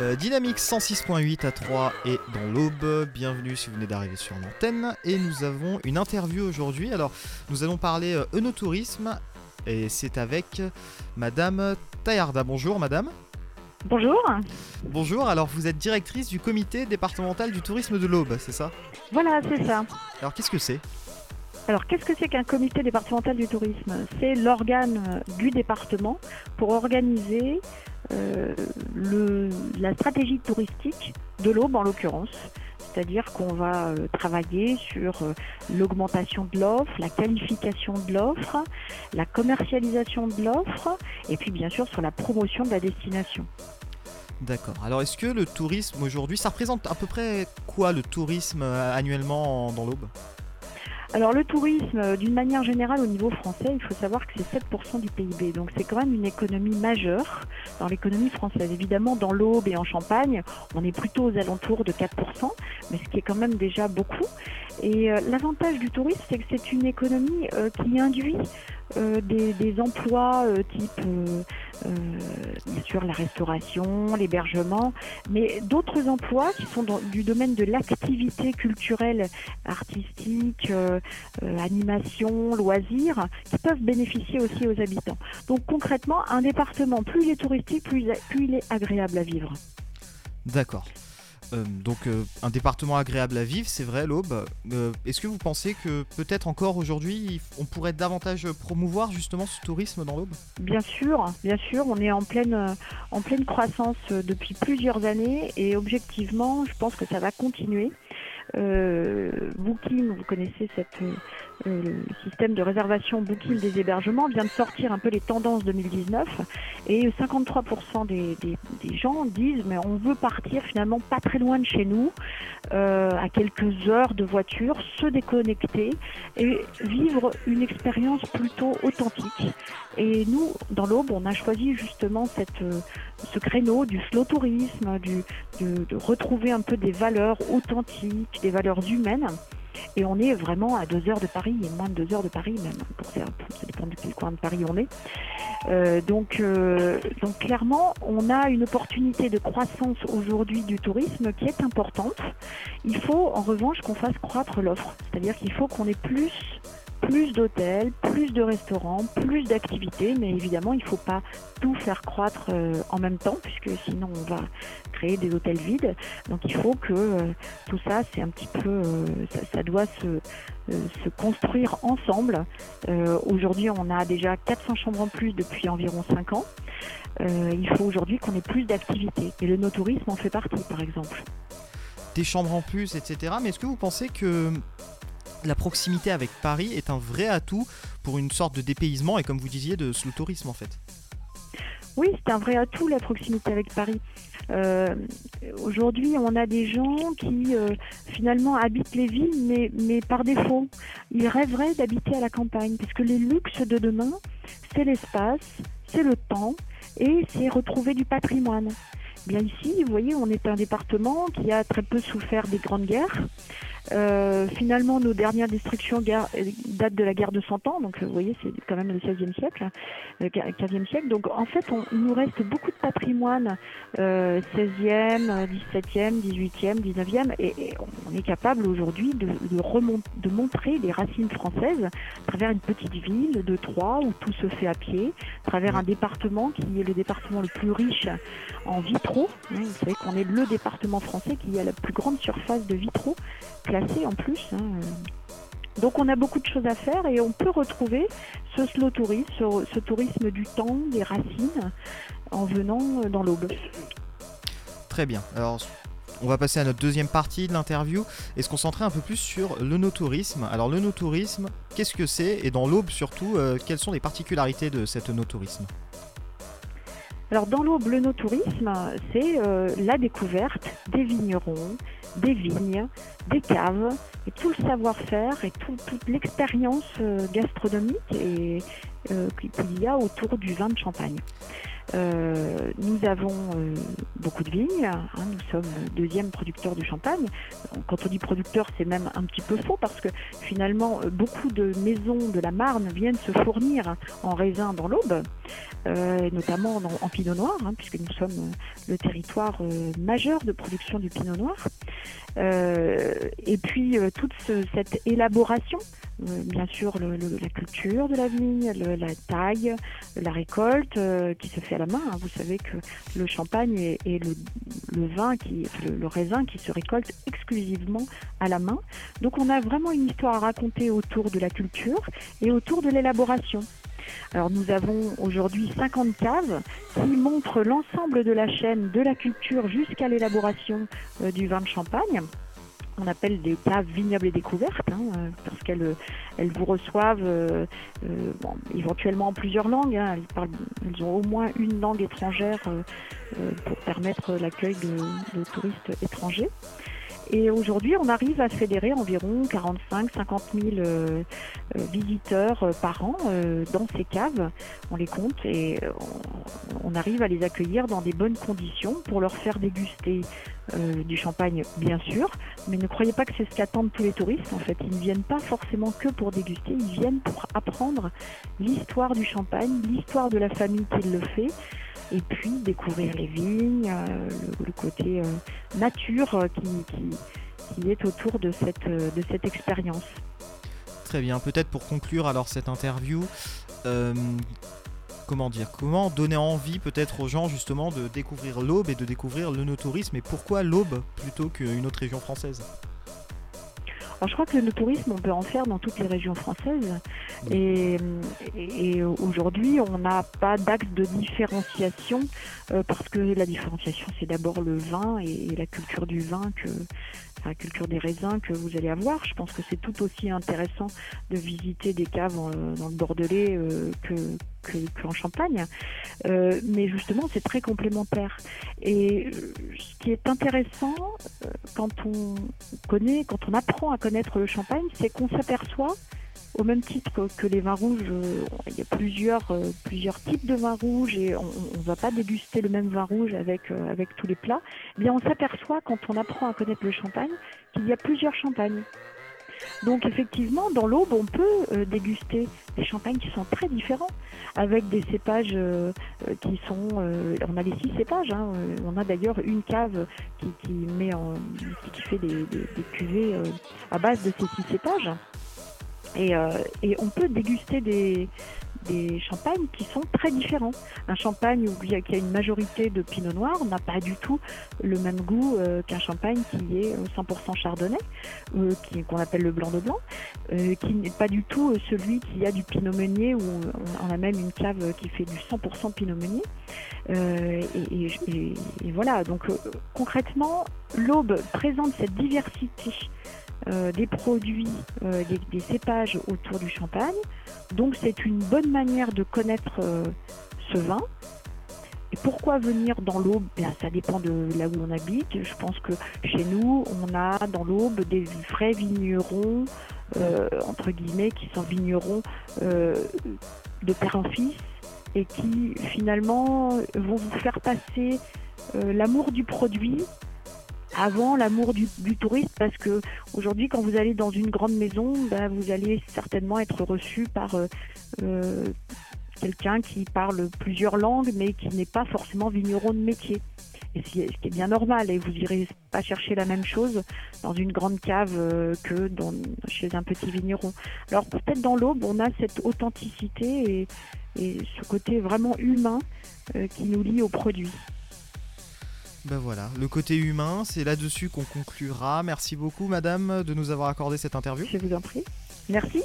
Euh, Dynamique 106.8 à 3 et dans l'aube. Bienvenue si vous venez d'arriver sur l'antenne. Et nous avons une interview aujourd'hui. Alors, nous allons parler euh, œnotourisme et c'est avec Madame Tayarda. Bonjour, Madame. Bonjour. Bonjour. Alors, vous êtes directrice du comité départemental du tourisme de l'Aube, c'est ça? Voilà, c'est ça. Alors, qu'est-ce que c'est? Alors, qu'est-ce que c'est qu'un comité départemental du tourisme? C'est l'organe euh, du département pour organiser euh, le, la stratégie touristique de l'Aube en l'occurrence. C'est-à-dire qu'on va euh, travailler sur euh, l'augmentation de l'offre, la qualification de l'offre, la commercialisation de l'offre, et puis bien sûr sur la promotion de la destination. D'accord. Alors, est-ce que le tourisme aujourd'hui, ça représente à peu près quoi le tourisme euh, annuellement en- dans l'Aube? Alors le tourisme, euh, d'une manière générale au niveau français, il faut savoir que c'est 7% du PIB. Donc c'est quand même une économie majeure dans l'économie française. Évidemment, dans l'Aube et en Champagne, on est plutôt aux alentours de 4%, mais ce qui est quand même déjà beaucoup. Et euh, l'avantage du tourisme, c'est que c'est une économie euh, qui induit euh, des, emplois type, bien sûr, la restauration, l'hébergement, mais d'autres emplois qui sont du domaine de l'activité culturelle, artistique, animation, loisirs, qui peuvent bénéficier aussi aux habitants. Donc concrètement, un département, plus il est touristique, plus, plus il est agréable à vivre. D'accord. Euh, donc euh, un département agréable à vivre, c'est vrai, l'Aube. Euh, Est-ce que vous pensez que peut-être encore aujourd'hui, on pourrait davantage promouvoir justement ce tourisme dans l'Aube? Bien sûr, bien sûr, on est en pleine, en pleine croissance depuis plusieurs années et objectivement, je pense que ça va continuer. Booking, vous connaissez cette, le système de réservation Booking des hébergements, vient de sortir un peu les tendances 2019 et 53% des, gens disent mais on veut partir finalement pas très loin de chez nous, euh, à quelques heures de voiture, se déconnecter et vivre une expérience plutôt authentique. Et nous, dans l'Aube, on a choisi justement cette, euh, ce créneau du slow tourisme, du, de retrouver un peu des valeurs authentiques, des valeurs humaines. Et on est vraiment à deux heures de Paris, et moins de deux heures de Paris même, pour ça, ça dépend de quel coin de Paris on est. Euh, donc, euh, donc clairement, on a une opportunité de croissance aujourd'hui du tourisme qui est importante. Il faut en revanche qu'on fasse croître l'offre, c'est-à-dire qu'il faut qu'on ait plus plus d'hôtels, plus de restaurants, plus d'activités, mais évidemment, il ne faut pas tout faire croître euh, en même temps, puisque sinon on va créer des hôtels vides. Donc il faut que euh, tout ça, c'est un petit peu, euh, ça, doit se, construire ensemble. Aujourd'hui, on a déjà 400 chambres en plus depuis environ 5 ans. Il faut aujourd'hui qu'on ait plus d'activités. Et le no-tourisme en fait partie, par exemple. Des chambres en plus, etc. Mais est-ce que vous pensez que la proximité avec Paris est un vrai atout pour une sorte de dépaysement et comme vous disiez de slow tourisme en fait Oui, c'est un vrai atout la proximité avec Paris. Euh, Aujourd'hui, on a des gens qui euh, finalement habitent les villes, mais, mais par défaut. Ils rêveraient d'habiter à la campagne, parce que les luxes de demain, c'est l'espace, c'est le temps, et c'est retrouver du patrimoine. Bien ici, vous voyez, on est un département qui a très peu souffert des grandes guerres. Euh, finalement, nos dernières destructions euh, datent de la guerre de 100 ans, donc euh, vous voyez, c'est quand même le 16e siècle, le 15e siècle. Donc en fait, on- il nous reste beaucoup de patrimoine euh, 16e, euh, 17e, 18e, 19e, et, on est capable aujourd'hui de, de, de montrer les racines françaises à travers une petite ville de Troyes où tout se fait à pied, à travers un département qui est le département le plus riche en vitraux. hein. Vous savez qu'on est le département français qui a la plus grande surface de vitraux en plus. hein. Donc on a beaucoup de choses à faire et on peut retrouver ce slow tourisme, ce, ce tourisme du temps, des racines, en venant euh, dans l'aube. Très bien. Alors, on va passer à notre deuxième partie de l'interview et se concentrer un peu plus sur le no-tourisme. Alors, le no-tourisme, qu'est-ce que c'est Et dans l'Aube surtout, euh, quelles sont les particularités de cet no-tourisme? Alors dans l'Aube, le no-tourisme, c'est euh, la découverte des vignerons, des vignes, des caves, et tout le savoir-faire et tout- toute l'expérience euh, gastronomique euh, qu'il y a autour du vin de Champagne. Nous avons beaucoup de vignes. Hein, nous sommes deuxième producteur de champagne. Quand on dit producteur, c'est même un petit peu faux parce que finalement, beaucoup de maisons de la Marne viennent se fournir en raisin dans l'Aube, notamment en pinot noir, hein, puisque nous sommes le territoire majeur de production du pinot noir. et puis toute cette élaboration euh, bien sûr la culture de la vigne, la taille, la récolte euh, qui se fait à la main. Hein. Vous savez que le champagne est, le, vin le, raisin qui se récolte exclusivement à la main. Donc on a vraiment une histoire à raconter autour de la culture et autour de l'élaboration. Alors nous avons aujourd'hui 50 caves qui montrent l'ensemble de la chaîne de la culture jusqu'à l'élaboration euh, du vin de champagne appelle des caves vignobles et découvertes, hein, euh, parce qu'elles elles vous reçoivent euh, euh, éventuellement en plusieurs langues. Hein. elles, ont au moins une langue étrangère pour permettre l'accueil de, touristes étrangers. Et aujourd'hui, on arrive à fédérer environ 45-50 000 visiteurs par an dans ces caves. On les compte et on, arrive à les accueillir dans des bonnes conditions pour leur faire déguster euh, du champagne, bien sûr, mais ne croyez pas que c'est ce qu'attendent tous les touristes. En fait, ils ne viennent pas forcément que pour déguster, ils viennent pour apprendre l'histoire du champagne, l'histoire de la famille qui le fait, et puis découvrir les vignes, euh, le, côté euh, nature qui, qui, est autour de cette, de cette expérience. Très bien, peut-être pour conclure alors cette interview, comment dire, comment donner envie peut-être aux gens justement de découvrir l'Aube et de découvrir le no-tourisme et pourquoi l'Aube plutôt qu'une autre région française? Alors, je crois que le no-tourisme, on peut en faire dans toutes les régions françaises. Et, aujourd'hui, on n'a pas d'axe de différenciation euh, parce que la différenciation, c'est d'abord le vin et, la culture du vin que, la culture des raisins que vous allez avoir. Je pense que c'est tout aussi intéressant de visiter des caves dans le Bordelais euh, que qu'en Champagne. Euh, mais justement, c'est très complémentaire. Et euh, ce qui est intéressant quand on connaît, quand on apprend à connaître le Champagne, c'est qu'on s'aperçoit au même titre que les vins rouges, il y a plusieurs, plusieurs types de vins rouges et on ne va pas déguster le même vin rouge avec, avec tous les plats. Eh bien, on s'aperçoit quand on apprend à connaître le champagne qu'il y a plusieurs champagnes. Donc effectivement, dans l'Aube, on peut déguster des champagnes qui sont très différents, avec des cépages qui sont... on a les six cépages, hein, on a d'ailleurs une cave qui, met en, qui fait des, des cuvées à base de ces six cépages. Euh, et, on peut déguster des, champagnes qui sont très différents. Un champagne où il y a, qui a une majorité de pinot noir n'a pas du tout le même goût euh, qu'un champagne qui est 100% chardonnay, euh, qu'on appelle le blanc de blanc, qui n'est pas du tout celui qui a du pinot meunier où on, a même une cave qui fait du 100% pinot meunier. Et, voilà, donc concrètement, l'aube présente cette diversité euh, des produits, euh, des, cépages autour du champagne. Donc c'est une bonne manière de connaître euh, ce vin. Et pourquoi venir dans l'Aube? Ben, Ça dépend de là où on habite. Je pense que chez nous, on a dans l'Aube des vrais vignerons, entre guillemets, qui sont vignerons de père en fils et qui finalement vont vous faire passer l'amour du produit avant l'amour du, touriste parce que aujourd'hui quand vous allez dans une grande maison ben, vous allez certainement être reçu par euh, euh, quelqu'un qui parle plusieurs langues mais qui n'est pas forcément vigneron de métier. Et ce qui est bien normal et vous irez pas chercher la même chose dans une grande cave euh, que dans, chez un petit vigneron. Alors peut-être dans l'aube on a cette authenticité et, et ce côté vraiment humain qui nous lie au produit ben voilà, le côté humain, c'est là-dessus qu'on conclura. Merci beaucoup, madame, de nous avoir accordé cette interview. Je vous en prie. Merci.